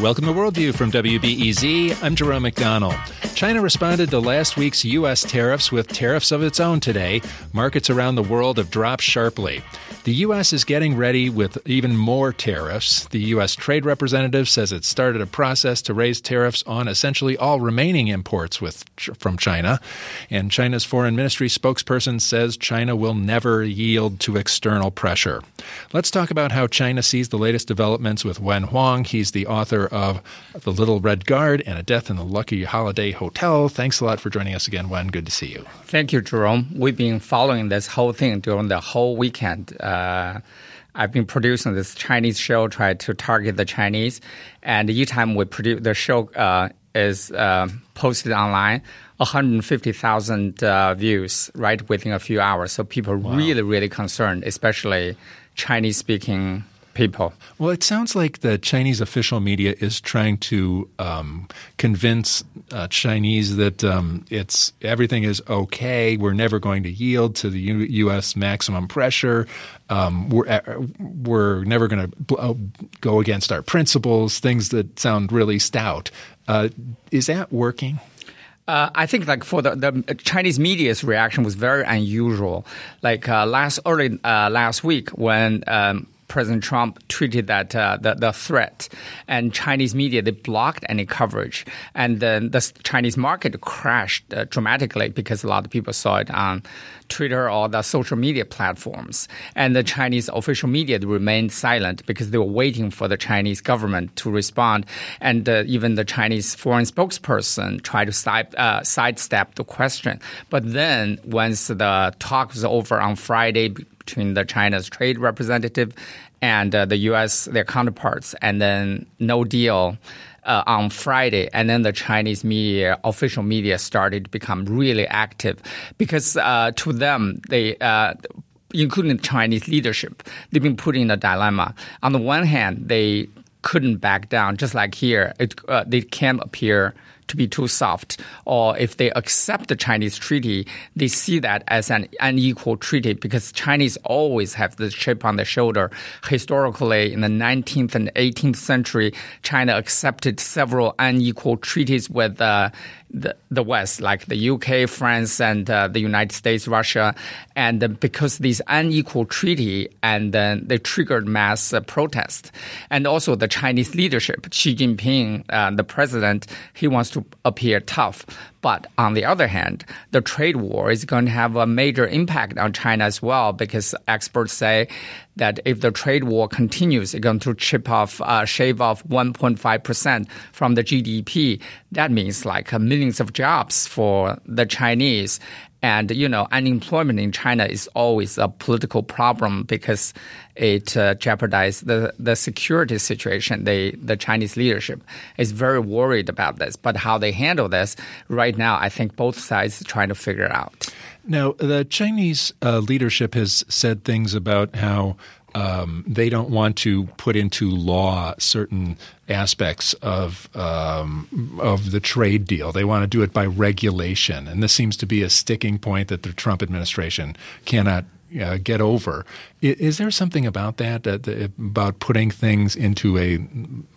Welcome to Worldview from WBEZ. I'm Jerome McDonnell. China responded to last week's U.S. tariffs with tariffs of its own today. Markets around the world have dropped sharply. The U.S. is getting ready with even more tariffs. The U.S. Trade Representative says it started a process to raise tariffs on essentially all remaining imports with, from China. And China's foreign ministry spokesperson says China will never yield to external pressure. Let's talk about how China sees the latest developments with Wen Huang. He's the author of The Little Red Guard and A Death in the Lucky Holiday Hotel. Thanks a lot for joining us again, Wen. Good to see you. Thank you, Jerome. We've been following this whole thing during the whole weekend. Uh, uh, I've been producing this Chinese show, try to target the Chinese, and each time we produce the show uh, is uh, posted online, 150,000 uh, views right within a few hours. So people wow. really, really concerned, especially Chinese speaking people. Well, it sounds like the Chinese official media is trying to um, convince uh, Chinese that um, it's everything is okay. We're never going to yield to the U- U.S. maximum pressure. Um, we're uh, we're never going to uh, go against our principles. Things that sound really stout. Uh, is that working? Uh, I think like for the, the Chinese media's reaction was very unusual. Like uh, last early uh, last week when um, President Trump tweeted that uh, the, the threat, and Chinese media they blocked any coverage, and then the Chinese market crashed uh, dramatically because a lot of people saw it on Twitter or the social media platforms, and the Chinese official media remained silent because they were waiting for the Chinese government to respond, and uh, even the Chinese foreign spokesperson tried to side, uh, sidestep the question. But then, once the talk was over on Friday between the China's trade representative and uh, the U.S. their counterparts, and then no deal. Uh, on Friday, and then the Chinese media, official media, started to become really active because uh, to them, they uh, including the Chinese leadership, they've been put in a dilemma. On the one hand, they couldn't back down, just like here, it, uh, they can't appear to be too soft, or if they accept the Chinese treaty, they see that as an unequal treaty because Chinese always have the chip on the shoulder. Historically, in the 19th and 18th century, China accepted several unequal treaties with uh, the, the West, like the UK, France, and uh, the United States, Russia, and uh, because these unequal treaty, and then they triggered mass uh, protest, and also the Chinese leadership, Xi Jinping, uh, the president, he wants to appear tough, but on the other hand, the trade war is going to have a major impact on China as well because experts say that if the trade war continues, it's going to chip off, uh, shave off 1.5% from the GDP. That means like millions of jobs for the Chinese. And, you know, unemployment in China is always a political problem because it uh, jeopardizes the, the security situation. They, the Chinese leadership is very worried about this. But how they handle this right now, I think both sides are trying to figure out. Now, the Chinese uh, leadership has said things about how um, they don't want to put into law certain aspects of um, of the trade deal. They want to do it by regulation, and this seems to be a sticking point that the Trump administration cannot uh, get over. Is, there something about that, about putting things into a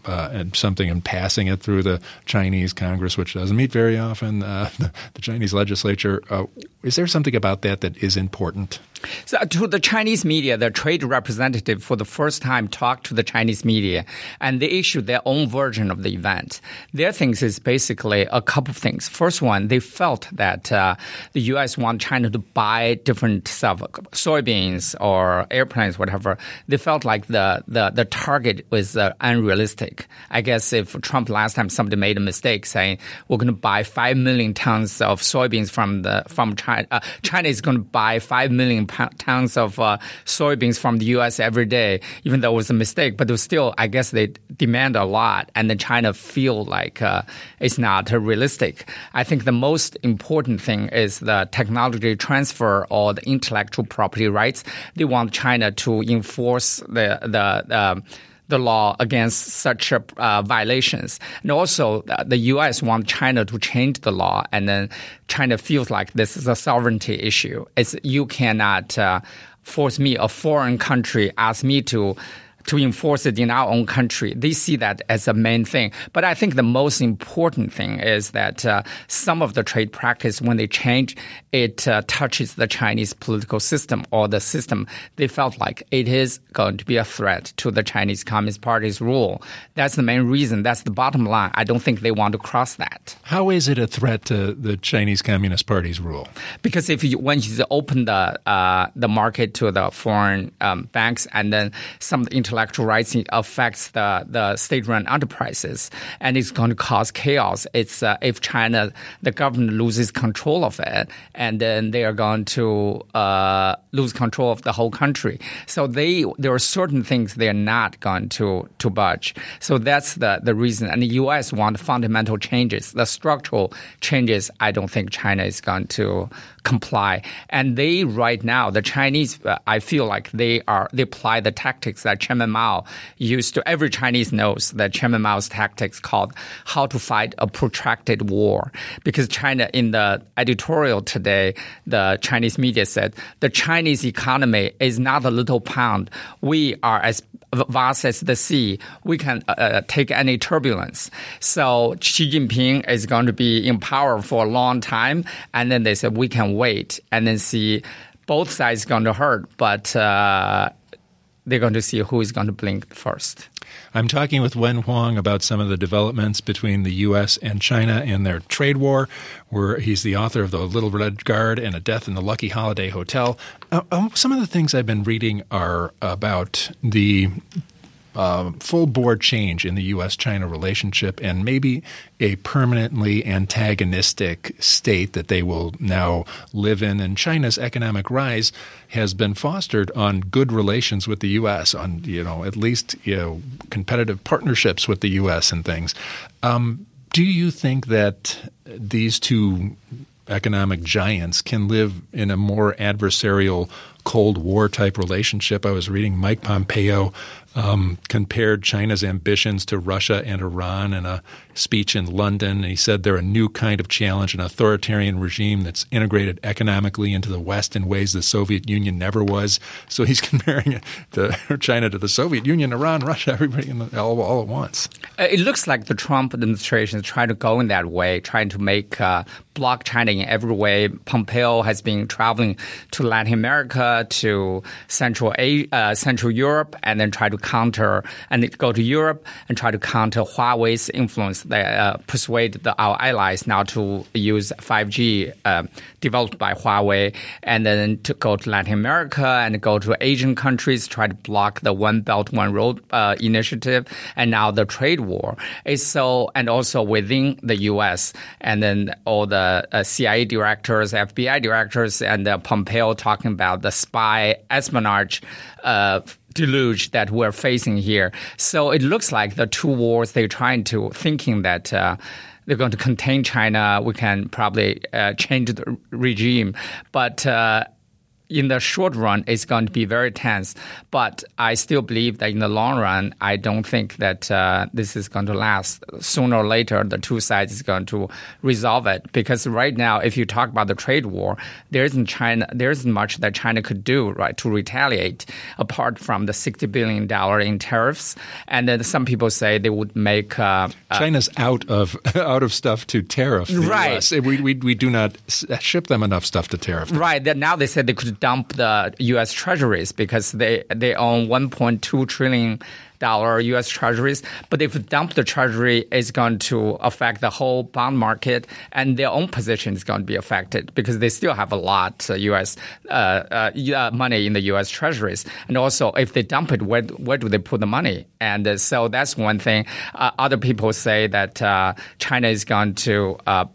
uh, something and passing it through the Chinese Congress, which doesn't meet very often, uh, the, Chinese legislature? Uh, is there something about that that is important? So, to the Chinese media, the trade representative for the first time talked to the Chinese media, and they issued their own version of the event. Their things is basically a couple of things. First one, they felt that uh, the U.S. want China to buy different stuff, soybeans or airplanes, whatever. They felt like the the, the target was uh, unrealistic. I guess if Trump last time somebody made a mistake saying we're going to buy five million tons of soybeans from the from China, uh, China is going to buy five million tons of uh, soybeans from the U.S. every day, even though it was a mistake. But it was still, I guess they demand a lot, and then China feel like uh, it's not realistic. I think the most important thing is the technology transfer or the intellectual property rights. They want China to enforce the the um, the law against such uh, violations. And also, uh, the U.S. wants China to change the law, and then China feels like this is a sovereignty issue. It's you cannot uh, force me, a foreign country, ask me to to enforce it in our own country. They see that as a main thing. But I think the most important thing is that uh, some of the trade practice, when they change, it uh, touches the Chinese political system or the system. They felt like it is going to be a threat to the Chinese Communist Party's rule. That's the main reason. That's the bottom line. I don't think they want to cross that. How is it a threat to the Chinese Communist Party's rule? Because if you when you open the uh, the market to the foreign um, banks and then some intellectual rights affects the, the state-run enterprises, and it's going to cause chaos. It's uh, if China, the government loses control of it, and then they are going to uh, lose control of the whole country. So they there are certain things they are not going to to budge. So that's the the reason. And the U.S. want fundamental changes, the structural changes. I don't think China is going to comply. And they right now, the Chinese, uh, I feel like they are they apply the tactics that Chairman Mao used to. Every Chinese knows that Chairman Mao's tactics called how to fight a protracted war. Because China, in the editorial today, the Chinese media said the Chinese economy is not a little pound. We are as vast as the sea. We can uh, uh, take any turbulence. So Xi Jinping is going to be in power for a long time, and then they said we can wait and then see. Both sides going to hurt, but uh, they're going to see who is going to blink first. I'm talking with Wen Huang about some of the developments between the U.S. and China in their trade war. Where he's the author of The Little Red Guard and A Death in the Lucky Holiday Hotel. Uh, um, some of the things I've been reading are about the uh, full board change in the U.S. China relationship and maybe a permanently antagonistic state that they will now live in. And China's economic rise has been fostered on good relations with the U.S., on, you know, at least, you know, competitive partnerships with the U.S. and things. Um, do you think that these two economic giants can live in a more adversarial Cold War type relationship. I was reading Mike Pompeo um, compared China's ambitions to Russia and Iran in a speech in London. And he said they're a new kind of challenge, an authoritarian regime that's integrated economically into the West in ways the Soviet Union never was. So he's comparing the, China to the Soviet Union, Iran, Russia, everybody the, all, all, at once. Uh, it looks like the Trump administration is trying to go in that way, trying to make uh, block China in every way. Pompeo has been traveling to Latin America, to Central Asia, uh, Central Europe, and then try to counter and go to Europe and try to counter Huawei's influence. They uh, persuade the, our allies now to use 5G uh, developed by Huawei, and then to go to Latin America and go to Asian countries, try to block the One Belt One Road uh, initiative, and now the trade war is so, and also within the U.S. and then all the uh, CIA directors, FBI directors, and uh, Pompeo talking about the spy espionage uh, deluge that we're facing here. So it looks like the two wars they're trying to thinking that. Uh, they're going to contain China. We can probably uh, change the regime, but uh, in the short run, it's going to be very tense. But I still believe that in the long run, I don't think that uh, this is going to last. Sooner or later, the two sides is going to resolve it. Because right now, if you talk about the trade war, there isn't China, there isn't much that China could do right to retaliate apart from the sixty billion dollar in tariffs. And then some people say they would make uh, uh China's out of out of stuff to tariff. right. US. We, we we do not ship them enough stuff to tariff. Them. Right. Now they said they could dump the U.S. Treasuries because they they own 1.2 trillion dollar U.S. Treasuries. But if you dump the Treasury, it's going to affect the whole bond market, and their own position is going to be affected because they still have a lot of U.S. Uh, uh, money in the U.S. Treasuries. And also, if they dump it, where where do they put the money? And uh, so that's one thing. Uh, other people say that uh, China is going to uh,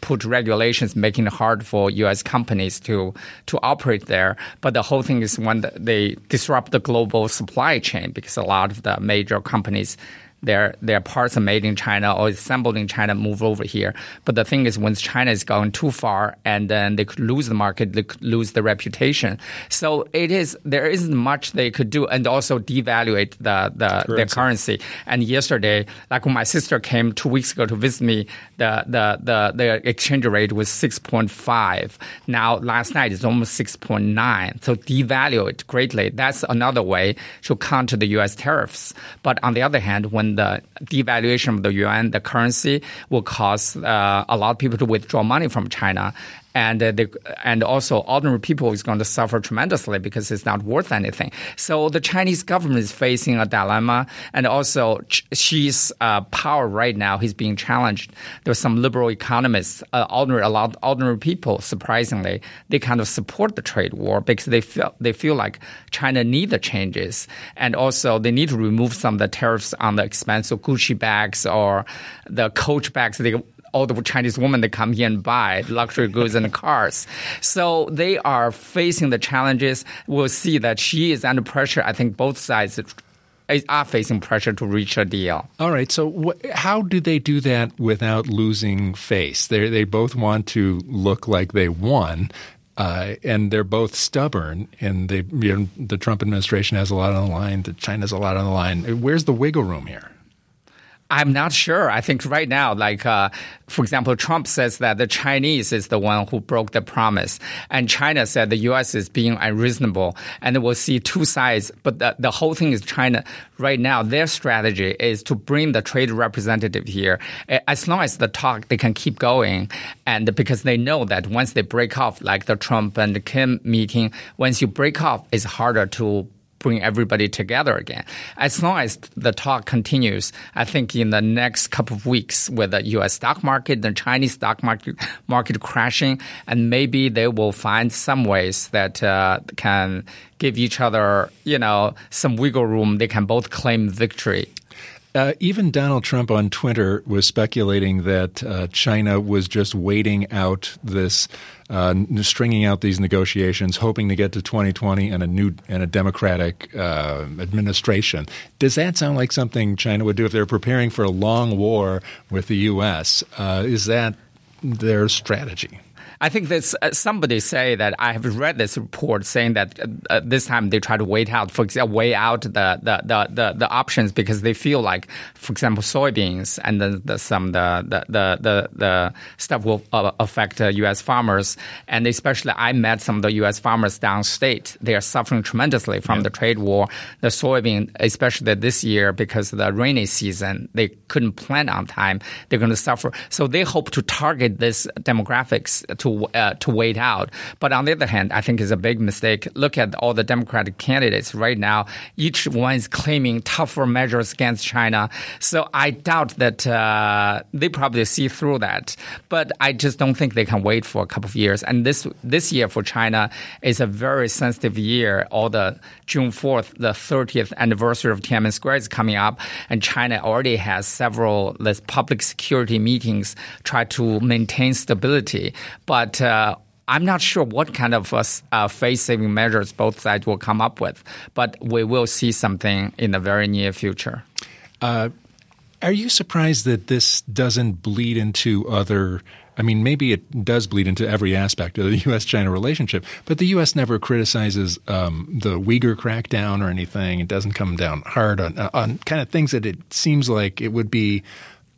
put regulations making it hard for U.S. companies to to operate there. But the whole thing is when they disrupt the global supply chain because a lot of the major companies their their parts are made in China or assembled in China move over here. But the thing is, once China is going too far, and then they could lose the market, they could lose the reputation. So it is there isn't much they could do, and also devaluate the the currency. their currency. And yesterday, like when my sister came two weeks ago to visit me, the the the, the exchange rate was six point five. Now last night it's almost six point nine. So devalue it greatly. That's another way to counter the U.S. tariffs. But on the other hand, when the devaluation of the yuan, the currency, will cause uh, a lot of people to withdraw money from China and uh, and also ordinary people is going to suffer tremendously because it's not worth anything. So the Chinese government is facing a dilemma, and also Xi's uh, power right now is being challenged. There's some liberal economists, uh, ordinary a lot ordinary people, surprisingly, they kind of support the trade war because they feel they feel like China need the changes, and also they need to remove some of the tariffs on the expensive Gucci bags or the Coach bags. They all the Chinese women that come here and buy luxury goods and cars. So they are facing the challenges. We'll see that Xi is under pressure. I think both sides are facing pressure to reach a deal. All right. So, wh- how do they do that without losing face? They they both want to look like they won. Uh, and they're both stubborn, and they, you know, the Trump administration has a lot on the line. The China's a lot on the line. Where's the wiggle room here? I'm not sure. I think right now, like uh, for example, Trump says that the Chinese is the one who broke the promise, and China said the U.S. is being unreasonable, and we'll see two sides. But the, the whole thing is China right now. Their strategy is to bring the trade representative here. As long as the talk, they can keep going, and because they know that once they break off, like the Trump and Kim meeting, once you break off, it's harder to bring everybody together again. As long as the talk continues, I think in the next couple of weeks with the U.S. stock market, the Chinese stock market market crashing, and maybe they will find some ways that uh, can give each other, you know, some wiggle room. They can both claim victory. Uh, even Donald Trump on Twitter was speculating that uh, China was just waiting out this, uh, stringing out these negotiations, hoping to get to 2020 and a new and a democratic uh, administration. Does that sound like something China would do if they're preparing for a long war with the U.S.? Uh, is that their strategy? I think there's uh, somebody say that I have read this report saying that uh, uh, this time they try to wait out, for example, weigh out the, the, the, the, the options because they feel like, for example, soybeans and the, the some the, the, the, the, stuff will uh, affect U.S. farmers. And especially, I met some of the U.S. farmers downstate. They are suffering tremendously from yeah. the trade war. The soybean, especially this year, because of the rainy season, they couldn't plant on time. They're going to suffer. So they hope to target this demographics to to uh, to wait out. But on the other hand, I think it's a big mistake. Look at all the Democratic candidates right now. Each one is claiming tougher measures against China. So I doubt that uh, they probably see through that. But I just don't think they can wait for a couple of years. And this this year for China is a very sensitive year. All the June fourth, the thirtieth anniversary of Tiananmen Square is coming up, and China already has several public security meetings try to maintain stability. But but uh, I'm not sure what kind of uh, uh, face-saving measures both sides will come up with, but we will see something in the very near future. Uh, are you surprised that this doesn't bleed into other? I mean, maybe it does bleed into every aspect of the U.S.-China relationship, but the U.S. never criticizes um, the Uyghur crackdown or anything. It doesn't come down hard on, on kind of things that it seems like it would be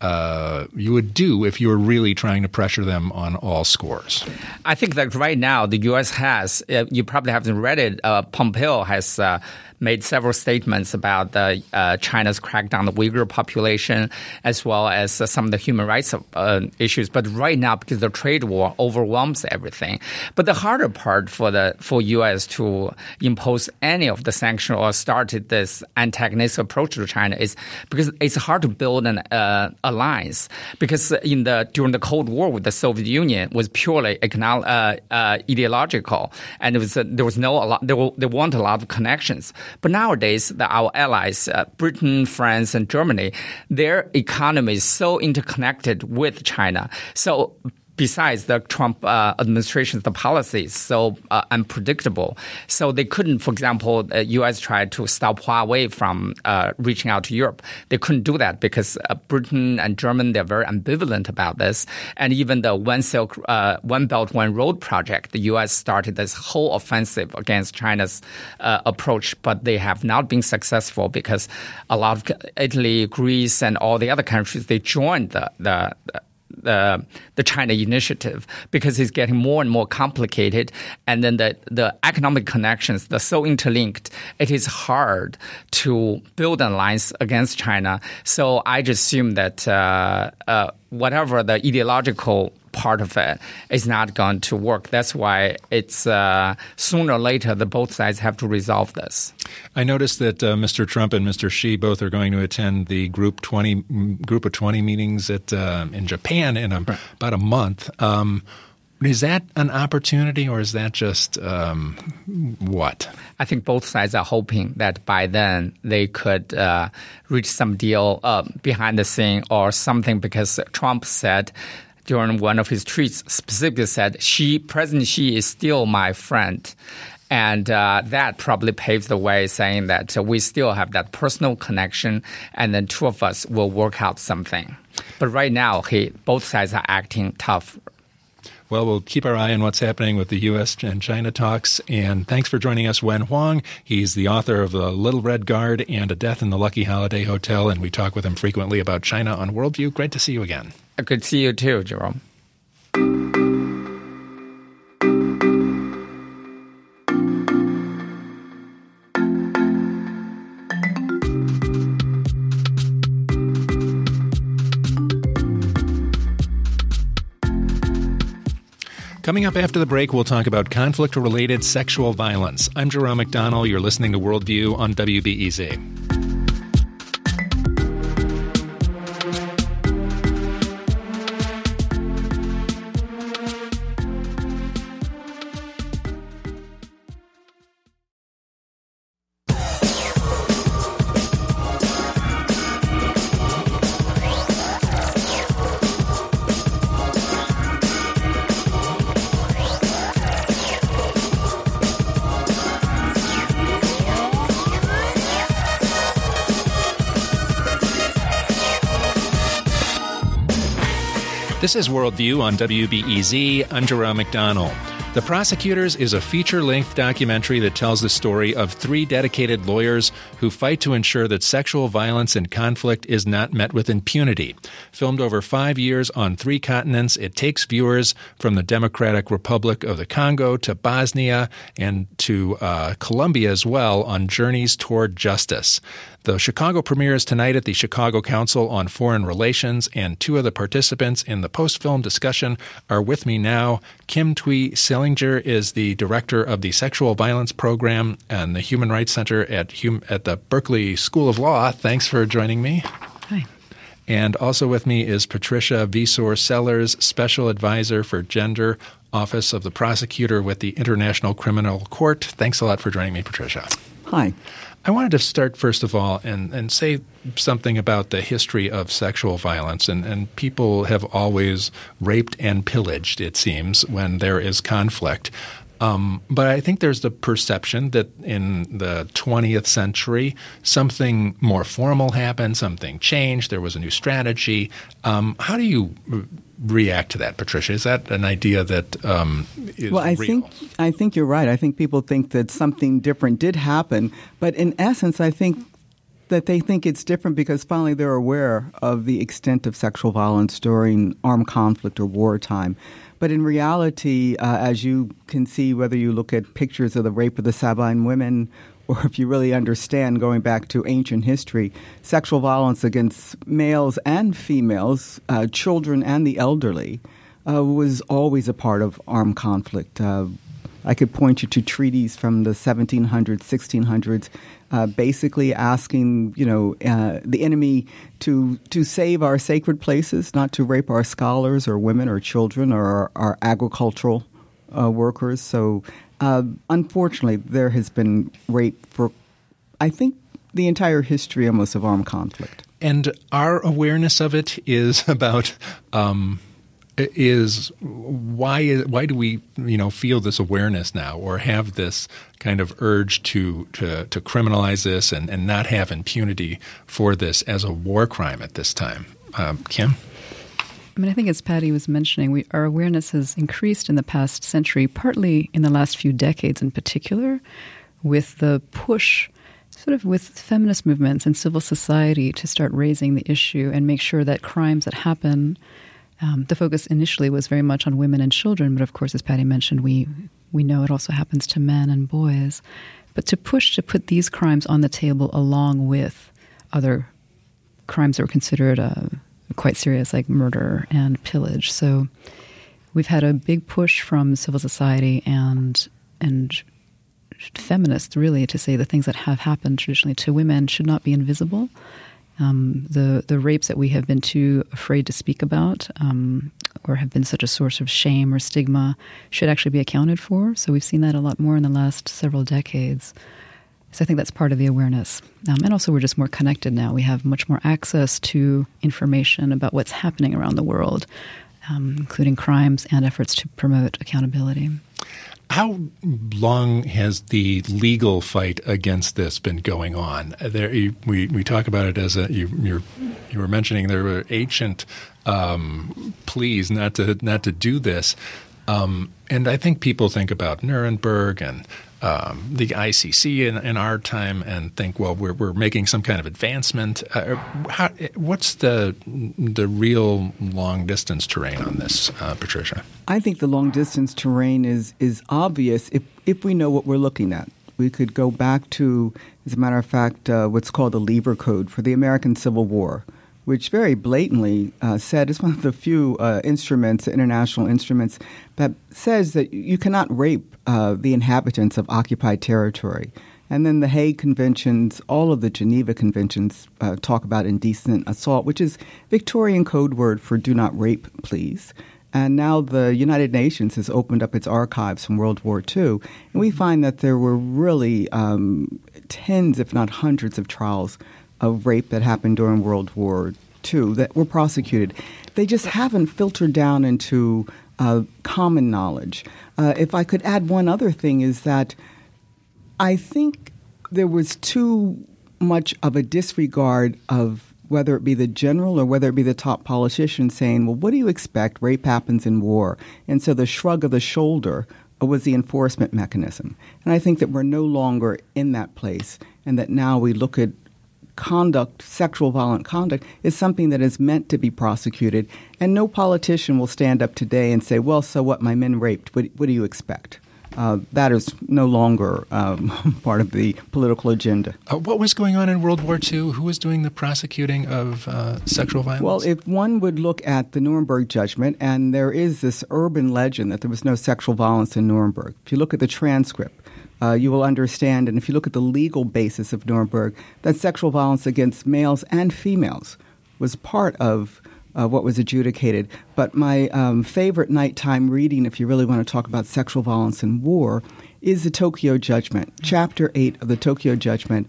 uh, you would do if you were really trying to pressure them on all scores? I think that right now the U.S. has, uh, you probably haven't read it, uh, Pompeo has uh, made several statements about the, uh, China's crackdown on the Uyghur population, as well as uh, some of the human rights uh, issues. But right now, because the trade war overwhelms everything, but the harder part for the for U.S. to impose any of the sanctions or started this antagonistic approach to China is because it's hard to build an uh, alliance. Because in the during the Cold War with the Soviet Union was purely uh, uh, ideological, and it was there was no there, were, there weren't a lot of connections. But nowadays, the, our allies, uh, Britain, France, and Germany, their economy is so interconnected with China. So besides the Trump uh, administration's the policies so uh, unpredictable. So they couldn't, for example, the U.S. tried to stop Huawei from uh, reaching out to Europe. They couldn't do that because uh, Britain and Germany they're very ambivalent about this. And even the One Silk, uh, One Belt, One Road project, the U.S. started this whole offensive against China's uh, approach, but they have not been successful because a lot of Italy, Greece, and all the other countries they joined the, the, the the the China initiative because it's getting more and more complicated, and then the the economic connections they're so interlinked. It is hard to build an alliance against China. So I just assume that uh, uh, whatever the ideological part of it is not going to work. That's why it's uh, sooner or later the both sides have to resolve this. I noticed that uh, Mr. Trump and Mr. Xi both are going to attend the Group Twenty Group of Twenty meetings at uh, in Japan in a, right. about a month. Um, is that an opportunity, or is that just um, what? I think both sides are hoping that by then they could uh, reach some deal uh, behind the scene or something, because Trump said during one of his tweets specifically said, "Xi, President Xi, is still my friend." And uh, that probably paves the way, saying that uh, we still have that personal connection, and then two of us will work out something. But right now, he, both sides are acting tough. Well, we'll keep our eye on what's happening with the U.S. and China talks. And thanks for joining us, Wen Huang. He's the author of The Little Red Guard and A Death in the Lucky Holiday Hotel. And we talk with him frequently about China on Worldview. Great to see you again. Good to see you too, Jerome. Coming up after the break, we'll talk about conflict related sexual violence. I'm Jerome McDonnell. You're listening to Worldview on WBEZ. This is Worldview on WBEZ. I'm Jerome McDonnell. The Prosecutors is a feature length documentary that tells the story of three dedicated lawyers who fight to ensure that sexual violence and conflict is not met with impunity. Filmed over five years on three continents, it takes viewers from the Democratic Republic of the Congo to Bosnia and to uh, Colombia as well on journeys toward justice. The Chicago premiere is tonight at the Chicago Council on Foreign Relations, and two of the participants in the post film discussion are with me now. Kim Thuy Seelinger is the director of the Sexual Violence Program and the Human Rights Center at, hum- at the Berkeley School of Law. Thanks for joining me. Hi. And also with me is Patricia Viseur Sellers, Special Advisor for Gender, Office of the Prosecutor with the International Criminal Court. Thanks a lot for joining me, Patricia. Hi. I wanted to start first of all and, and say something about the history of sexual violence. And, and people have always raped and pillaged, it seems, when there is conflict. Um, but I think there's the perception that in the 20th century, something more formal happened, something changed, there was a new strategy. Um, how do you react to that, Patricia? Is that an idea that um, is well? I real? think I think you're right. I think people think that something different did happen, but in essence, I think that they think it's different because finally they're aware of the extent of sexual violence during armed conflict or wartime. But in reality, uh, as you can see, whether you look at pictures of the rape of the Sabine women or if you really understand going back to ancient history, sexual violence against males and females, uh, children and the elderly, uh, was always a part of armed conflict. Uh, I could point you to treaties from the 1700s, 1600s, uh, basically asking, you know, uh, the enemy to to save our sacred places, not to rape our scholars or women or children or our, our agricultural uh, workers. So uh, unfortunately, there has been rape for, I think, the entire history almost of armed conflict. And our awareness of it is about um, is why why do we you know feel this awareness now or have this kind of urge to to, to criminalize this and, and not have impunity for this as a war crime at this time? Um, Kim? I mean, I think as Patty was mentioning, we, our awareness has increased in the past century, partly in the last few decades in particular, with the push sort of with feminist movements and civil society to start raising the issue and make sure that crimes that happen um, the focus initially was very much on women and children, but of course, as Patty mentioned, we we know it also happens to men and boys. But to push to put these crimes on the table along with other crimes that were considered uh, quite serious, like murder and pillage. So we've had a big push from civil society and and feminists really to say the things that have happened traditionally to women should not be invisible um, the the rapes that we have been too afraid to speak about, um, or have been such a source of shame or stigma, should actually be accounted for. So we've seen that a lot more in the last several decades. So I think that's part of the awareness, um, and also we're just more connected now. We have much more access to information about what's happening around the world, um, including crimes and efforts to promote accountability. How long has the legal fight against this been going on? There, you, we we talk about it as a you you were mentioning there were ancient um, pleas not to not to do this, um, and I think people think about Nuremberg and um, the ICC in, in, our time and think, well, we're, we're making some kind of advancement. Uh, how, what's the the real long distance terrain on this, uh, Patricia? I think the long distance terrain is is obvious if if we know what we're looking at. We could go back to, as a matter of fact, uh, what's called the Lieber Code for the American Civil War which very blatantly uh, said it's one of the few uh, instruments, international instruments, that says that you cannot rape uh, the inhabitants of occupied territory. And then the Hague Conventions, all of the Geneva Conventions uh, talk about indecent assault, which is Victorian code word for do not rape, please. And now the United Nations has opened up its archives from World War II, and we find that there were really um, tens, if not hundreds, of trials of rape that happened during World War II that were prosecuted. They just haven't filtered down into uh, common knowledge. Uh, if I could add one other thing, is that I think there was too much of a disregard of whether it be the general or whether it be the top politician saying, well, what do you expect? Rape happens in war. And so the shrug of the shoulder was the enforcement mechanism. And I think that we're no longer in that place and that now we look at conduct, sexual violent conduct, is something that is meant to be prosecuted. And no politician will stand up today and say, well, so what, my men raped. What, what do you expect? Uh, that is no longer um, part of the political agenda. Uh, what was going on in World War II? Who was doing the prosecuting of uh, sexual violence? Well, if one would look at the Nuremberg judgment, and there is this urban legend that there was no sexual violence in Nuremberg. If you look at the transcript, uh, you will understand, and if you look at the legal basis of Nuremberg, that sexual violence against males and females was part of uh, what was adjudicated. But my um, favorite nighttime reading, if you really want to talk about sexual violence in war, is the Tokyo Judgment. Chapter 8 of the Tokyo Judgment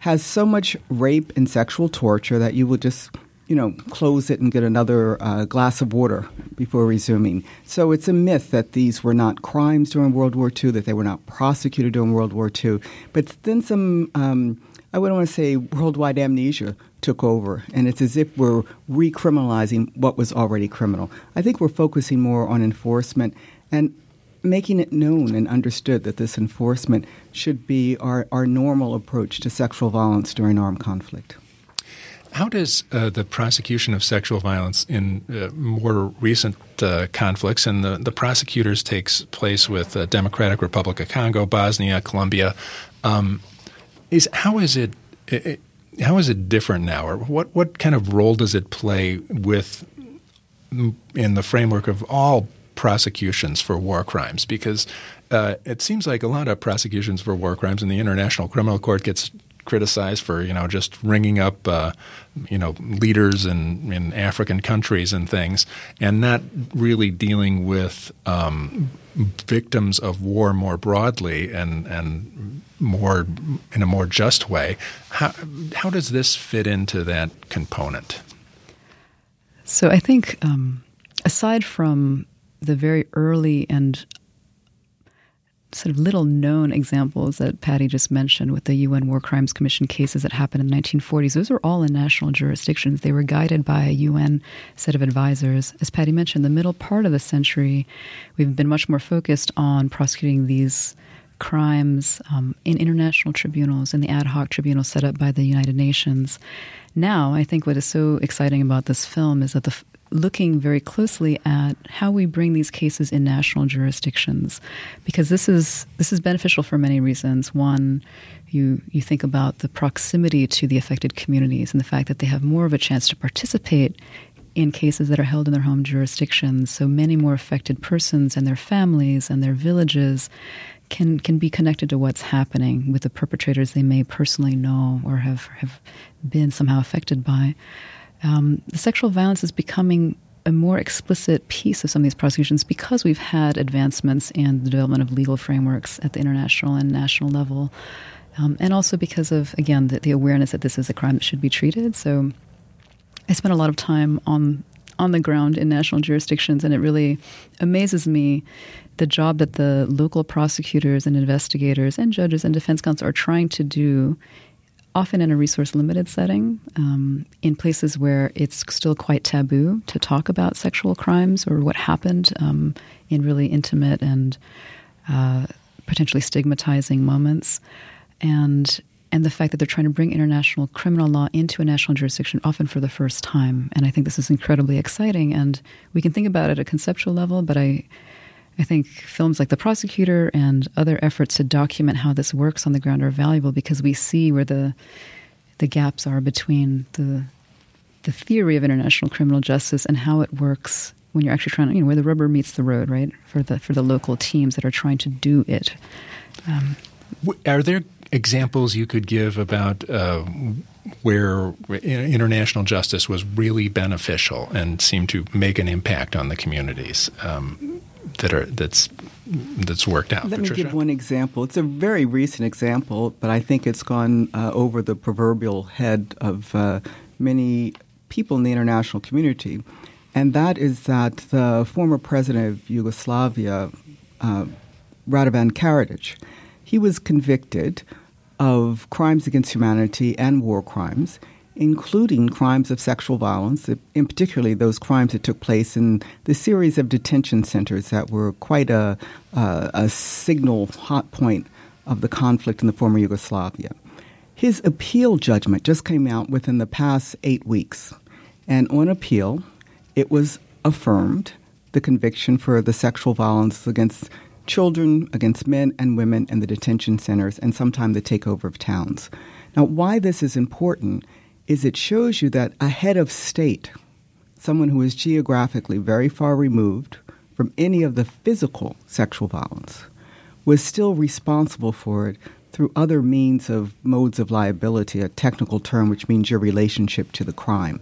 has so much rape and sexual torture that you will just you know, close it and get another uh, glass of water before resuming. So it's a myth that these were not crimes during World War II, that they were not prosecuted during World War II. But then some, um, I wouldn't want to say worldwide amnesia took over, and it's as if we're recriminalizing what was already criminal. I think we're focusing more on enforcement and making it known and understood that this enforcement should be our, our normal approach to sexual violence during armed conflict. How does uh, the prosecution of sexual violence in uh, more recent uh, conflicts, and the, the prosecutors takes place with the Democratic Republic of Congo, Bosnia, Colombia, um, is how is it, it, how is it different now, or what what kind of role does it play with in the framework of all prosecutions for war crimes? Because uh, it seems like a lot of prosecutions for war crimes in the International Criminal Court gets criticized for you know just ringing up uh, you know leaders in, in African countries and things, and not really dealing with um, victims of war more broadly and and more in a more just way. How how does this fit into that component? So I think. Um, aside from the very early and sort of little known examples that Patty just mentioned with the UN War Crimes Commission cases that happened in the 1940s. Those were all in national jurisdictions. They were guided by a UN set of advisors. As Patty mentioned, the middle part of the century, we've been much more focused on prosecuting these crimes um, in international tribunals, in the ad hoc tribunals set up by the United Nations. Now, I think what is so exciting about this film is that the looking very closely at how we bring these cases in national jurisdictions, because this is this is beneficial for many reasons. One, you you think about the proximity to the affected communities and the fact that they have more of a chance to participate in cases that are held in their home jurisdictions. So many more affected persons and their families and their villages can can be connected to what's happening with the perpetrators they may personally know or have have been somehow affected by um, the sexual violence is becoming a more explicit piece of some of these prosecutions because we've had advancements in the development of legal frameworks at the international and national level. Um, and also because of, again, the, the, awareness that this is a crime that should be treated. So I spent a lot of time on on the ground in national jurisdictions, and it really amazes me the job that the local prosecutors and investigators and judges and defense counsel are trying to do often in a resource limited setting, um, in places where it's still quite taboo to talk about sexual crimes or what happened um, in really intimate and uh, potentially stigmatizing moments. And and the fact that they're trying to bring international criminal law into a national jurisdiction often for the first time. And I think this is incredibly exciting. And we can think about it at a conceptual level, but I I think films like The Prosecutor and other efforts to document how this works on the ground are valuable because we see where the the gaps are between the the theory of international criminal justice and how it works when you're actually trying to, you know, where the rubber meets the road, right? For the for the local teams that are trying to do it. Um, are there examples you could give about uh, where international justice was really beneficial and seemed to make an impact on the communities? Um, that are that's that's worked out. Let Patricia? me give one example. It's a very recent example, but I think it's gone uh, over the proverbial head of uh, many people in the international community, and that is that the former president of Yugoslavia, uh, Radovan Karadzic, he was convicted of crimes against humanity and war crimes including crimes of sexual violence, uh, in particularly those crimes that took place in the series of detention centers that were quite a, a, a signal hot point of the conflict in the former Yugoslavia. His appeal judgment just came out within the past eight weeks, and on appeal, it was affirmed the conviction for the sexual violence against children, against men and women in the detention centers, and sometime the takeover of towns. Now, why this is important is it shows you that a head of state, someone who is geographically very far removed from any of the physical sexual violence, was still responsible for it through other means of modes of liability, a technical term which means your relationship to the crime.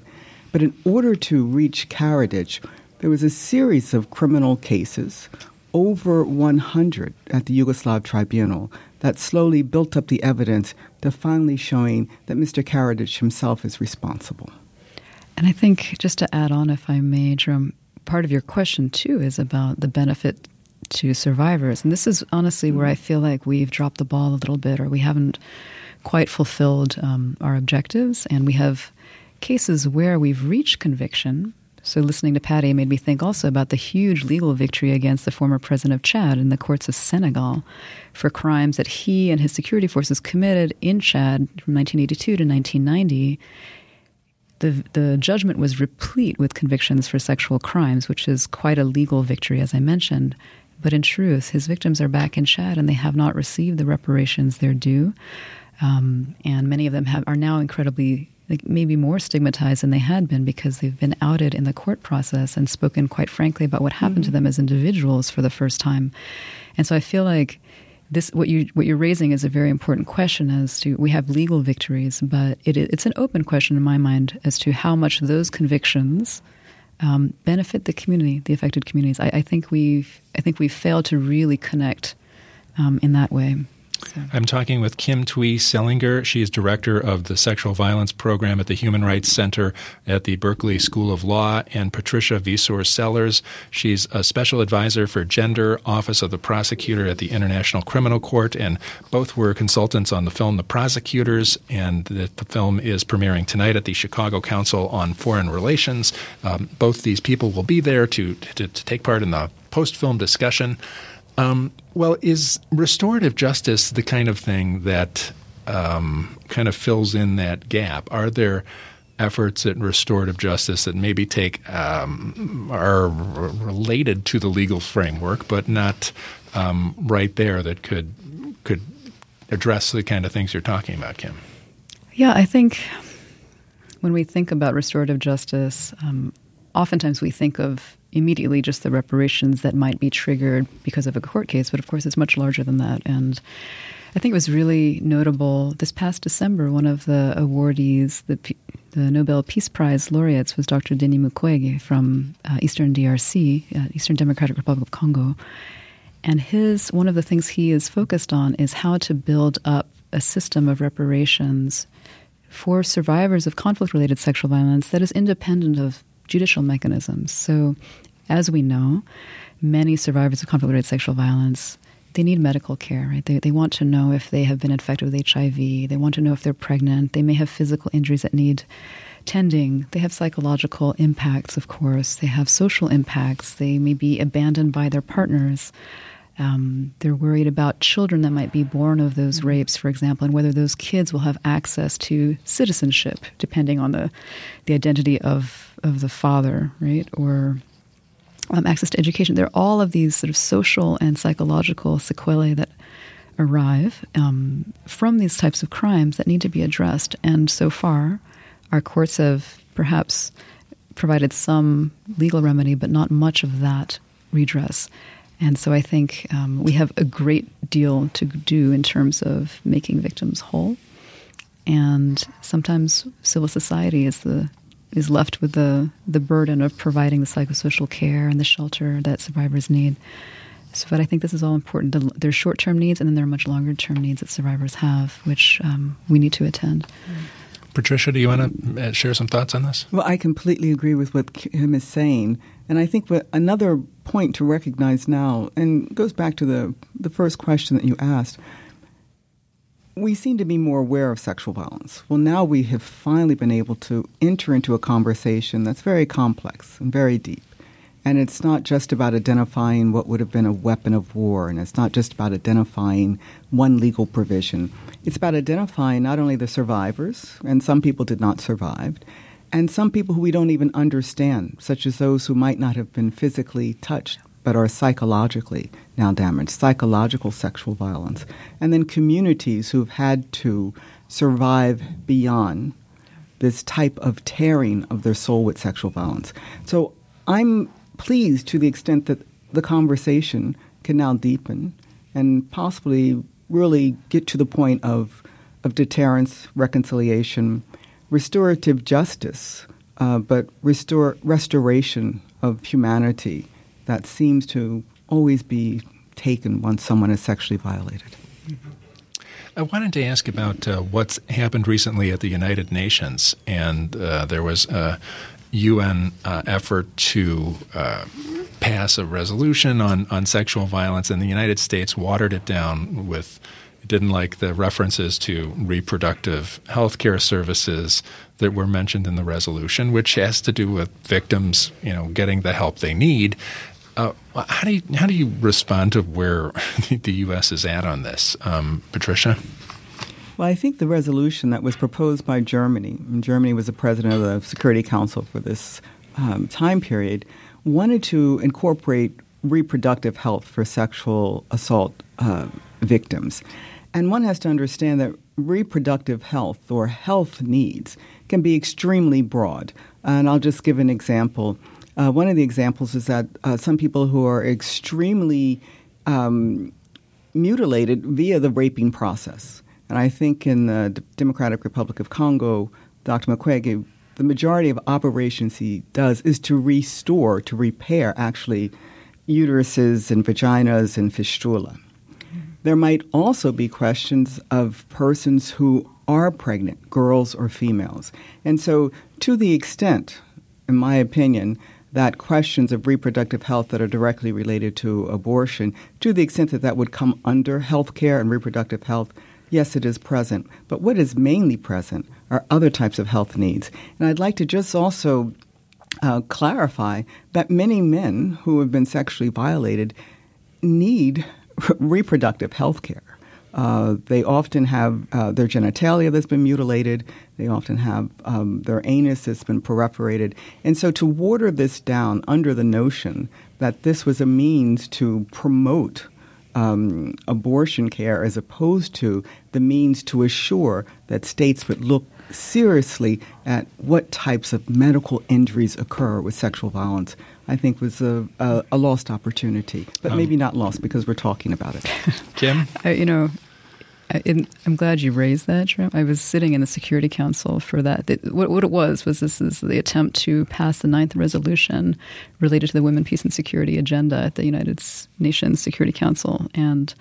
But in order to reach Karadzic, there was a series of criminal cases, over 100 at the Yugoslav tribunal, that slowly built up the evidence to finally showing that Mr. Karadzic himself is responsible. And I think, just to add on, if I may, Jerome, part of your question too is about the benefit to survivors. And this is honestly where I feel like we've dropped the ball a little bit or we haven't quite fulfilled um, our objectives. And we have cases where we've reached conviction so, listening to Patty made me think also about the huge legal victory against the former president of Chad in the courts of Senegal for crimes that he and his security forces committed in Chad from 1982 to 1990. The, the judgment was replete with convictions for sexual crimes, which is quite a legal victory, as I mentioned. But in truth, his victims are back in Chad and they have not received the reparations they're due. Um, and many of them have, are now incredibly like maybe more stigmatized than they had been because they've been outed in the court process and spoken quite frankly about what happened mm-hmm. to them as individuals for the first time. And so I feel like this what you what you're raising is a very important question as to we have legal victories, but it, it's an open question in my mind as to how much those convictions um, benefit the community, the affected communities. I, I, think we've I think we've failed to really connect um, in that way. I'm talking with Kim Thuy Seelinger. She is director of the Sexual Violence Program at the Human Rights Center at the Berkeley School of Law, and Patricia Viseur Sellers. She's a special advisor for gender, Office of the Prosecutor at the International Criminal Court, and both were consultants on the film The Prosecutors. And the, the film is premiering tonight at the Chicago Council on Foreign Relations. Um, both these people will be there to, to, to take part in the post film discussion. Um, well, is restorative justice the kind of thing that um, kind of fills in that gap? Are there efforts at restorative justice that maybe take um, are related to the legal framework, but not um, right there that could could address the kind of things you're talking about, Kim? Yeah, I think when we think about restorative justice, um, oftentimes we think of immediately just the reparations that might be triggered because of a court case, but of course it's much larger than that. And I think it was really notable this past December. One of the awardees, the, the Nobel Peace Prize laureates, was Dr. Denis Mukwege from uh, Eastern DRC, uh, Eastern Democratic Republic of Congo. And his one of the things he is focused on is how to build up a system of reparations for survivors of conflict-related sexual violence that is independent of judicial mechanisms. So, as we know, many survivors of conflict-related sexual violence they need medical care, right? They, they want to know if they have been infected with HIV. They want to know if they're pregnant. They may have physical injuries that need tending. They have psychological impacts, of course. They have social impacts. They may be abandoned by their partners. Um, they're worried about children that might be born of those mm-hmm. rapes, for example, and whether those kids will have access to citizenship, depending on the the identity of of the father, right? Or um, access to education. There are all of these sort of social and psychological sequelae that arrive um, from these types of crimes that need to be addressed. And so far, our courts have perhaps provided some legal remedy, but not much of that redress. And so I think um, we have a great deal to do in terms of making victims whole. And sometimes civil society is the is left with the, the burden of providing the psychosocial care and the shelter that survivors need. So, but I think this is all important. The, there's short term needs, and then there are much longer term needs that survivors have, which um, we need to attend. Patricia, do you want to uh, share some thoughts on this? Well, I completely agree with what Kim is saying. And I think what, another point to recognize now, and goes back to the, the first question that you asked, we seem to be more aware of sexual violence. Well, now we have finally been able to enter into a conversation that's very complex and very deep. And it's not just about identifying what would have been a weapon of war, and it's not just about identifying one legal provision. It's about identifying not only the survivors, and some people did not survive, and some people who we don't even understand, such as those who might not have been physically touched but are psychologically now damaged, psychological sexual violence. And then communities who've had to survive beyond this type of tearing of their soul with sexual violence. So I'm pleased to the extent that the conversation can now deepen and possibly really get to the point of, of deterrence, reconciliation, restorative justice, uh, but restore, restoration of humanity that seems to always be taken once someone is sexually violated. I wanted to ask about uh, what's happened recently at the United Nations, and uh, there was a UN uh, effort to uh, pass a resolution on, on sexual violence, and the United States watered it down with didn't like the references to reproductive health care services that were mentioned in the resolution, which has to do with victims, you know, getting the help they need. Uh, how do you how do you respond to where the U.S. is at on this, um, Patricia? Well, I think the resolution that was proposed by Germany, Germany was the president of the Security Council for this um, time period, wanted to incorporate reproductive health for sexual assault uh, victims. And one has to understand that reproductive health or health needs can be extremely broad. And I'll just give an example. Uh, one of the examples is that uh, some people who are extremely um, mutilated via the raping process. And I think in the D- Democratic Republic of Congo, Dr. Mukwege, the majority of operations he does is to restore, to repair actually uteruses and vaginas and fistula. There might also be questions of persons who are pregnant, girls or females. And so, to the extent, in my opinion, that questions of reproductive health that are directly related to abortion, to the extent that that would come under health care and reproductive health, yes, it is present. But what is mainly present are other types of health needs. And I'd like to just also uh, clarify that many men who have been sexually violated need reproductive health care. Uh, they often have uh, their genitalia that's been mutilated. They often have um, their anus that's been perforated. And so to water this down under the notion that this was a means to promote um, abortion care as opposed to the means to assure that states would look seriously at what types of medical injuries occur with sexual violence, I think was a, a, a lost opportunity. But um, maybe not lost because we're talking about it. Kim? I, you know, I, am glad you raised that, Trump. I was sitting in the Security Council for that. what, what, it was was this is the attempt to pass the ninth resolution related to the Women, Peace, and Security agenda at the United Nations Security Council, and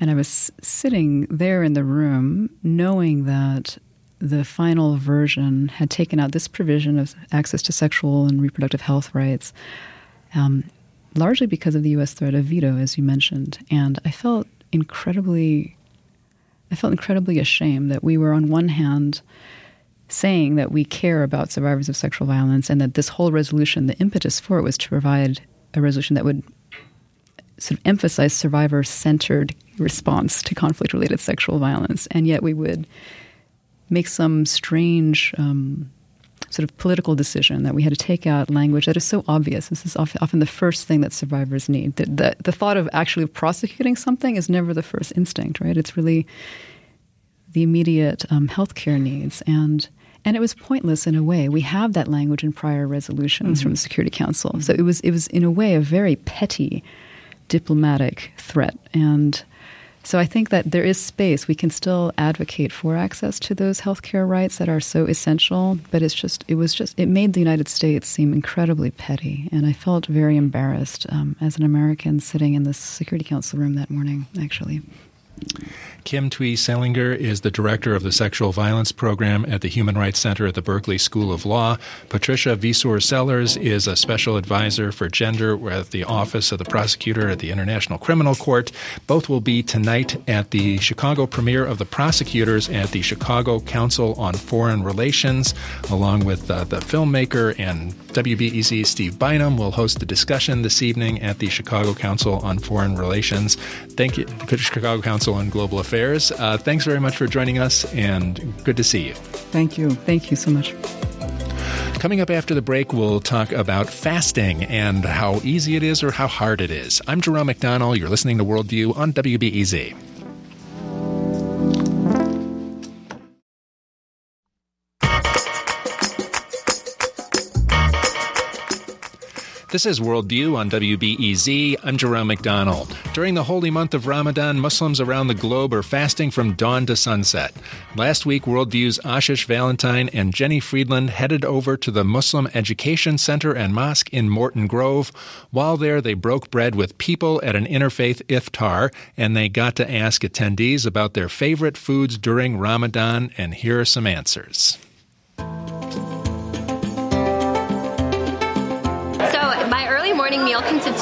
and I was sitting there in the room, knowing that the final version had taken out this provision of access to sexual and reproductive health rights, um, largely because of the U.S. threat of veto, as you mentioned. And I felt incredibly, I felt incredibly ashamed that we were on one hand saying that we care about survivors of sexual violence, and that this whole resolution, the impetus for it was to provide a resolution that would sort of emphasize survivor-centered response to conflict-related sexual violence, and yet we would make some strange um, sort of political decision that we had to take out language that is so obvious. This is often the first thing that survivors need. The, the, the thought of actually prosecuting something is never the first instinct, right? It's really the immediate um, healthcare needs and and it was pointless in a way. We have that language in prior resolutions mm-hmm. from the Security Council, mm-hmm. so it was it was in a way a very petty diplomatic threat and so I think that there is space. We can still advocate for access to those healthcare rights that are so essential, but it's just it was just it made the United States seem incredibly petty, and I felt very embarrassed um, as an American sitting in the Security Council room that morning. Actually. Kim Thuy Seelinger is the director of the Sexual Violence Program at the Human Rights Center at the Berkeley School of Law. Patricia Viseur Sellers is a special advisor for gender at the Office of the Prosecutor at the International Criminal Court. Both will be tonight at the Chicago premiere of The Prosecutors at the Chicago Council on Foreign Relations, along with uh, the filmmaker and WBEZ Steve Bynum will host the discussion this evening at the Chicago Council on Foreign Relations. Thank you, Chicago Council on Global Affairs. Uh, thanks very much for joining us, and good to see you. Thank you. Thank you so much. Coming up after the break, we'll talk about fasting and how easy it is or how hard it is. I'm Jerome McDonnell. You're listening to Worldview on WBEZ. This is Worldview on WBEZ. I'm Jerome McDonnell. During the holy month of Ramadan, Muslims around the globe are fasting from dawn to sunset. Last week, Worldview's Ashish Valentine and Jenny Friedland headed over to the Muslim Education Center and Mosque in Morton Grove. While there, they broke bread with people at an interfaith iftar, and they got to ask attendees about their favorite foods during Ramadan, and here are some answers.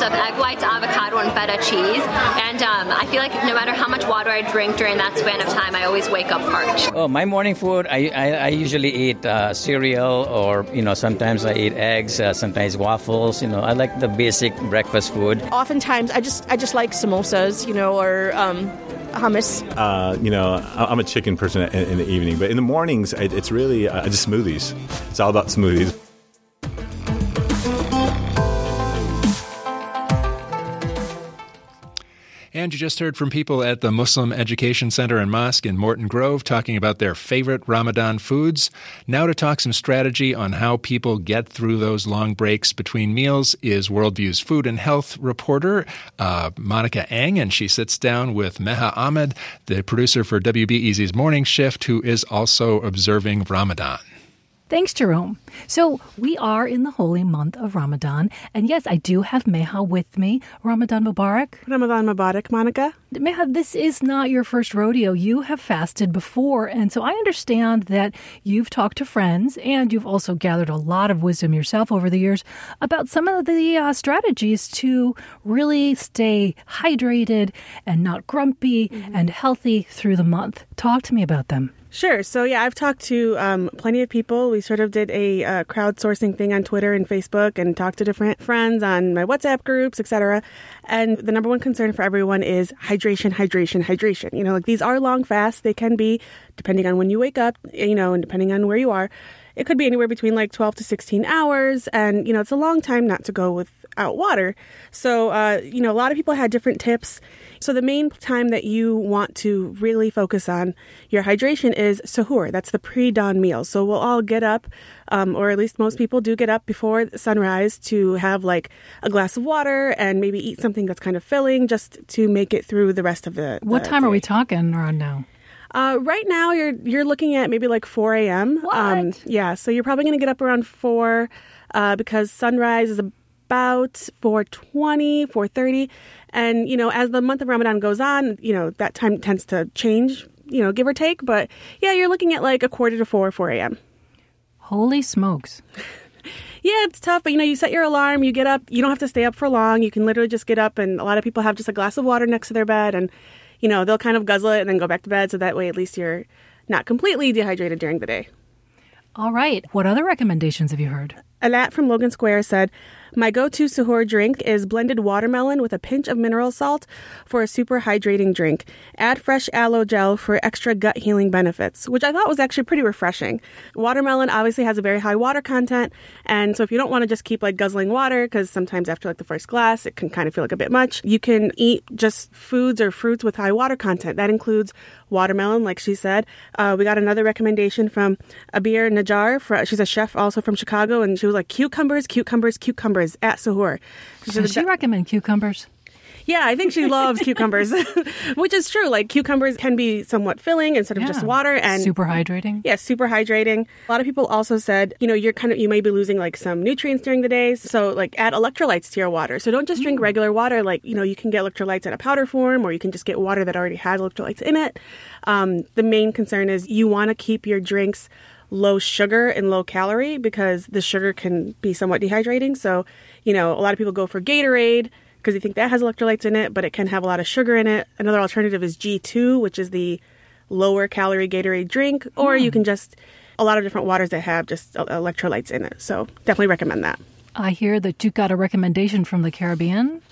Of egg whites, avocado, and feta cheese. And um, I feel like no matter how much water I drink during that span of time, I always wake up parched. Oh, my morning food, I, I, I usually eat uh, cereal or, you know, sometimes I eat eggs, uh, sometimes waffles. You know, I like the basic breakfast food. Oftentimes, I just I just like samosas, you know, or um, hummus. Uh, you know, I'm a chicken person in, in, the evening, but in the mornings, it's really uh, just smoothies. It's all about smoothies. And you just heard from people at the Muslim Education Center and Mosque in Morton Grove talking about their favorite Ramadan foods. Now, to talk some strategy on how people get through those long breaks between meals is Worldview's food and health reporter, uh, Monica Eng, and she sits down with Meha Ahmed, the producer for WBEZ's Morning Shift, who is also observing Ramadan. Thanks, Jerome. So we are in the holy month of Ramadan. And yes, I do have Meha with me. Ramadan Mubarak. Ramadan Mubarak, Monica. Meha, this is not your first rodeo. You have fasted before. And so I understand that you've talked to friends and you've also gathered a lot of wisdom yourself over the years about some of the uh, strategies to really stay hydrated and not grumpy mm-hmm. and healthy through the month. Talk to me about them. Sure. So yeah, I've talked to um, plenty of people. We sort of did a uh, crowdsourcing thing on Twitter and Facebook, and talked to different friends on my WhatsApp groups, etc. And the number one concern for everyone is hydration, hydration, hydration. You know, like these are long fasts. They can be, depending on when you wake up, you know, and depending on where you are, it could be anywhere between like 12 to 16 hours. And, you know, it's a long time not to go without water. So, uh, you know, a lot of people had different tips. So the main time that you want to really focus on your hydration is suhoor. That's the pre-dawn meal. So we'll all get up, um, or at least most people do get up before sunrise to have like a glass of water and maybe eat something that's kind of filling just to make it through the rest of the. What the time day. are we talking around now? Uh, right now, you're you're looking at maybe like 4 a.m. Um, yeah, so you're probably going to get up around 4 uh, because sunrise is about 4.20, 4.30. And, you know, as the month of Ramadan goes on, you know, that time tends to change, you know, give or take. But yeah, you're looking at like a quarter to 4, 4 a.m. Holy smokes. yeah, it's tough, but you know, you set your alarm, you get up, you don't have to stay up for long. You can literally just get up, and a lot of people have just a glass of water next to their bed, and you know, they'll kind of guzzle it and then go back to bed. So that way, at least you're not completely dehydrated during the day. All right. What other recommendations have you heard? Alat from Logan Square said, my go to suhoor drink is blended watermelon with a pinch of mineral salt for a super hydrating drink. Add fresh aloe gel for extra gut healing benefits, which I thought was actually pretty refreshing. Watermelon obviously has a very high water content, and so if you don't want to just keep like guzzling water, because sometimes after like the first glass it can kind of feel like a bit much, you can eat just foods or fruits with high water content. That includes watermelon, like she said. Uh, we got another recommendation from Abir Najar. For, she's a chef also from Chicago, and she was like cucumbers, cucumbers, cucumbers at Suhoor. Does she recommend cucumbers? Yeah, I think she loves cucumbers, which is true. Like cucumbers can be somewhat filling instead of yeah. just water and super hydrating. Yeah, super hydrating. A lot of people also said, you know, you're kind of you may be losing like some nutrients during the day, so like add electrolytes to your water. So don't just drink mm. regular water. Like you know, you can get electrolytes in a powder form, or you can just get water that already has electrolytes in it. Um, the main concern is you want to keep your drinks low sugar and low calorie because the sugar can be somewhat dehydrating. So, you know, a lot of people go for Gatorade because they think that has electrolytes in it, but it can have a lot of sugar in it. Another alternative is G2, which is the lower calorie Gatorade drink, or mm. you can just a lot of different waters that have just electrolytes in it. So, definitely recommend that. I hear that you got a recommendation from the Caribbean.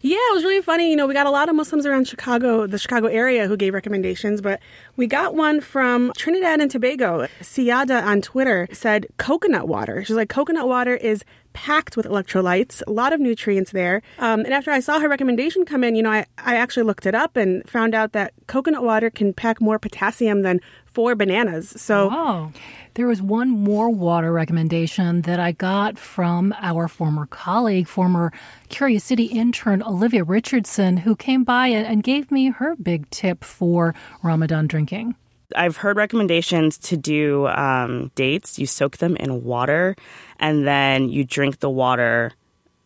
Yeah, it was really funny. You know, we got a lot of Muslims around Chicago, the Chicago area, who gave recommendations, but we got one from Trinidad and Tobago. Siada on Twitter said coconut water. She's like, coconut water is packed with electrolytes, a lot of nutrients there. Um, and after I saw her recommendation come in, you know, I, I actually looked it up and found out that coconut water can pack more potassium than four bananas. So. Oh. There was one more water recommendation that I got from our former colleague, former Curious City intern Olivia Richardson, who came by and gave me her big tip for Ramadan drinking. I've heard recommendations to do um, dates. You soak them in water and then you drink the water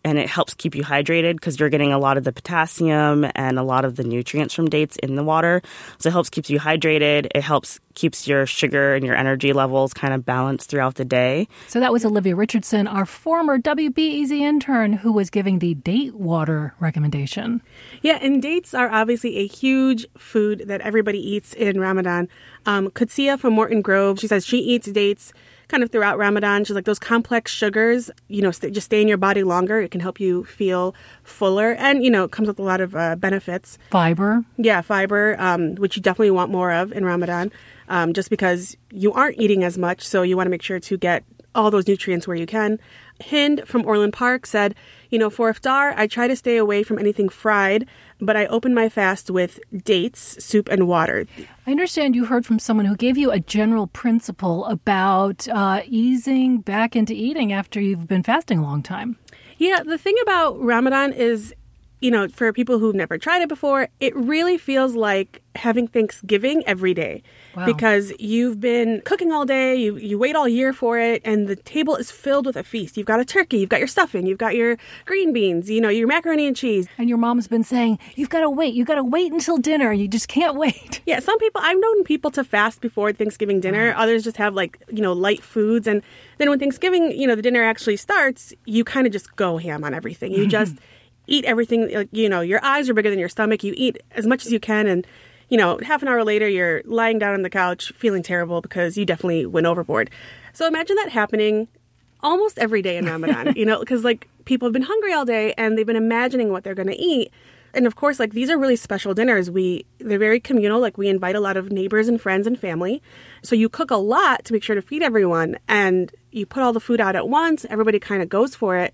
and it helps keep you hydrated because you're getting a lot of the potassium and a lot of the nutrients from dates in the water. So it helps keeps you hydrated. It helps keeps your sugar and your energy levels kind of balanced throughout the day. So that was Olivia Richardson, our former WBEZ intern, who was giving the date water recommendation. Yeah, and dates are obviously a huge food that everybody eats in Ramadan. Um, Kutsia from Morton Grove, she says she eats dates kind of throughout Ramadan. She's like, those complex sugars, you know, st- just stay in your body longer. It can help you feel fuller. And, you know, it comes with a lot of uh, benefits. Fiber. Yeah, fiber, um, which you definitely want more of in Ramadan, um, just because you aren't eating as much. So you want to make sure to get all those nutrients where you can. Hind from Orland Park said, you know, for iftar, I try to stay away from anything fried, but I open my fast with dates, soup, and water. I understand you heard from someone who gave you a general principle about uh, easing back into eating after you've been fasting a long time. Yeah, the thing about Ramadan is you know, for people who've never tried it before, it really feels like having Thanksgiving every day. Wow. Because you've been cooking all day, you, you wait all year for it, and the table is filled with a feast. You've got a turkey, you've got your stuffing, you've got your green beans, you know, your macaroni and cheese. And your mom's been saying, you've got to wait, you've got to wait until dinner. You just can't wait. Yeah, some people, I've known people to fast before Thanksgiving dinner. Others just have like, you know, light foods. And then when Thanksgiving, you know, the dinner actually starts, you kind of just go ham on everything. You just eat everything, like, you know, your eyes are bigger than your stomach. You eat as much as you can. And, you know, half an hour later, you're lying down on the couch feeling terrible because you definitely went overboard. So imagine that happening almost every day in Ramadan, you know, because like people have been hungry all day and they've been imagining what they're going to eat. And of course, like these are really special dinners. We they're very communal. Like we invite a lot of neighbors and friends and family. So you cook a lot to make sure to feed everyone, and you put all the food out at once. Everybody kind of goes for it,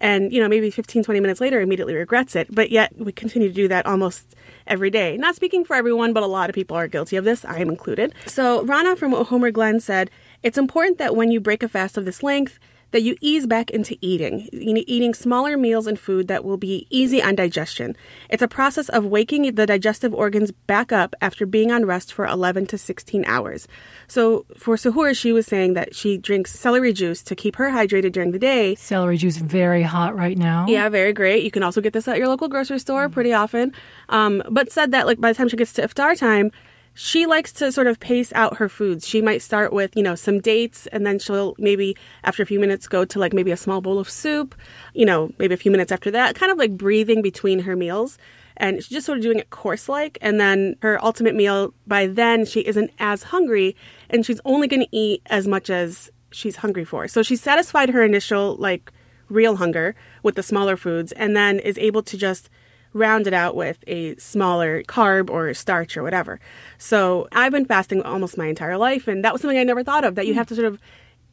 and you know maybe 15, 20 minutes later, immediately regrets it. But yet we continue to do that almost every day. Not speaking for everyone, but a lot of people are guilty of this. I am included. So Rana from Homer Glen said, "It's important that when you break a fast of this length." That you ease back into eating, eating smaller meals and food that will be easy on digestion. It's a process of waking the digestive organs back up after being on rest for 11 to 16 hours. So for Suhoor, she was saying that she drinks celery juice to keep her hydrated during the day. Celery juice very hot right now. Yeah, very great. You can also get this at your local grocery store pretty often. Um, but said that like by the time she gets to iftar time, she likes to sort of pace out her foods. She might start with, you know, some dates and then she'll maybe after a few minutes go to like maybe a small bowl of soup, you know, maybe a few minutes after that, kind of like breathing between her meals. And she's just sort of doing it course like. And then her ultimate meal, by then, she isn't as hungry and she's only going to eat as much as she's hungry for. So she's satisfied her initial, like, real hunger with the smaller foods and then is able to just round it out with a smaller carb or starch or whatever. So I've been fasting almost my entire life, and that was something I never thought of that you hmm. have to sort of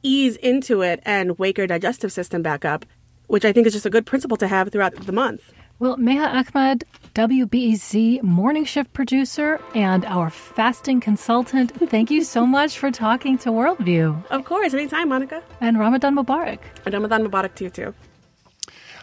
ease into it and wake your digestive system back up, which I think is just a good principle to have throughout the month. Well, Meha Ahmed, WBEZ morning shift producer and our fasting consultant, thank you so much for talking to Worldview. Of course, anytime, Monica. And Ramadan Mubarak. And Ramadan Mubarak to you, too.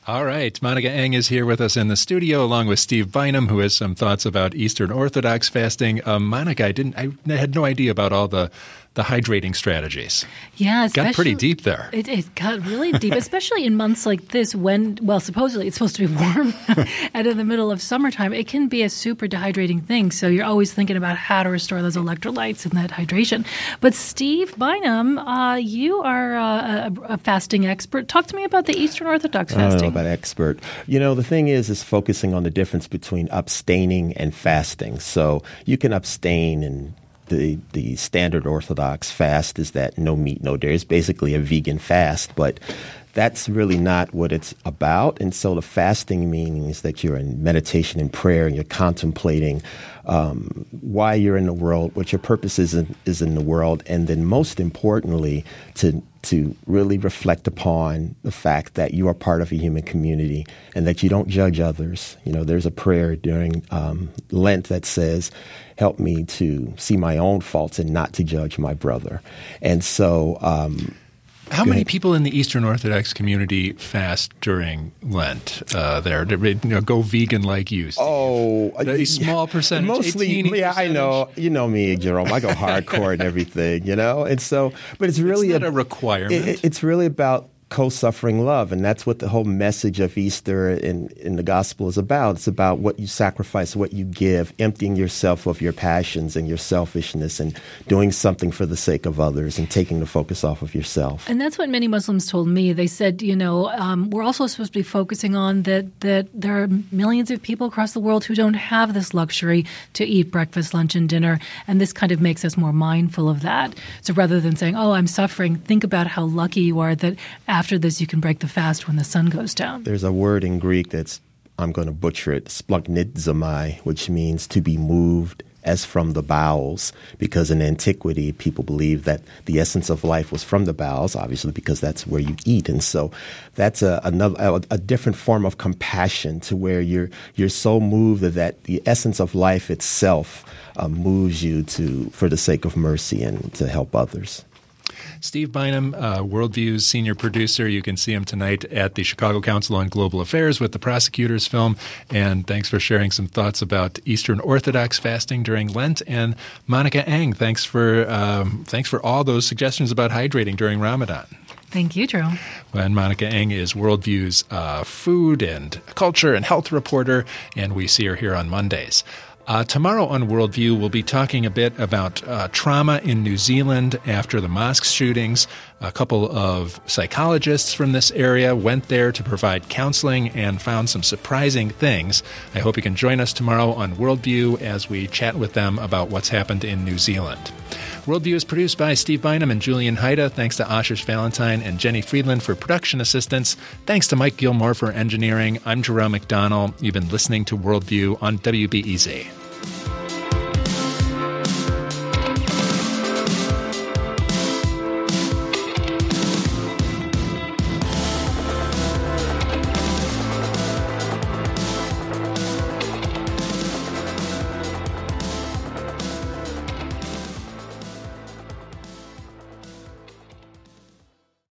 All right. Monica Eng is here with us in the studio, along with Steve Bynum, who has some thoughts about Eastern Orthodox fasting. Um, Monica, I didn't, I had no idea about all the the hydrating strategies. Yeah, it got pretty deep there. It, it got really deep, especially in months like this when, well, supposedly it's supposed to be warm and in the middle of summertime. It can be a super dehydrating thing. So you're always thinking about how to restore those electrolytes and that hydration. But Steve Bynum, uh, you are uh, a, a, fasting expert. Talk to me about the Eastern Orthodox fasting. I don't know about expert. You know, the thing is, is focusing on the difference between abstaining and fasting. So you can abstain and the the standard Orthodox fast is that no meat, no dairy. It's basically a vegan fast, but that's really not what it's about. And so the fasting means that you're in meditation and prayer and you're contemplating um, why you're in the world, what your purpose is in, is in the world, and then most importantly, to to really reflect upon the fact that you are part of a human community and that you don't judge others. You know, there's a prayer during um, Lent that says, "Help me to see my own faults and not to judge my brother." And so. Um, how many people in the Eastern Orthodox community fast during Lent? Uh, there, you know, go vegan like you. Steve. Oh, a small percentage. Mostly, yeah, percentage. I know. You know me, Jerome. I go hardcore and everything, you know. And so, but it's really it's a, a requirement. It, it's really about co-suffering love and that's what the whole message of easter in, in the gospel is about. It's about what you sacrifice what you give emptying yourself of your passions and your selfishness and doing something for the sake of others and taking the focus off of yourself. And that's what many muslims told me. They said you know um, we're also supposed to be focusing on that that there are millions of people across the world who don't have this luxury to eat breakfast lunch and dinner and this kind of makes us more mindful of that. So rather than saying oh i'm suffering think about how lucky you are that after this, you can break the fast when the sun goes down. There's a word in Greek that's, I'm going to butcher it, splagnitzomai, which means to be moved as from the bowels, because in antiquity, people believed that the essence of life was from the bowels, obviously, because that's where you eat. And so that's a, another, a, a different form of compassion to where you're, you're so moved that the essence of life itself uh, moves you to, for the sake of mercy and to help others. Steve Bynum, uh, Worldview's senior producer. You can see him tonight at the Chicago Council on Global Affairs with the Prosecutors film. And thanks for sharing some thoughts about Eastern Orthodox fasting during Lent. And Monica Eng, thanks for um, thanks for all those suggestions about hydrating during Ramadan. Thank you, Drew. And Monica Eng is Worldview's uh, food and culture and health reporter, and we see her here on Mondays. Uh, tomorrow on Worldview, we'll be talking a bit about uh, trauma in New Zealand after the mosque shootings. A couple of psychologists from this area went there to provide counseling and found some surprising things. I hope you can join us tomorrow on Worldview as we chat with them about what's happened in New Zealand. Worldview is produced by Steve Bynum and Julian Hayda. Thanks to Ashish Valentine and Jenny Friedland for production assistance. Thanks to Mike Gilmore for engineering. I'm Jerome McDonnell. You've been listening to Worldview on WBEZ.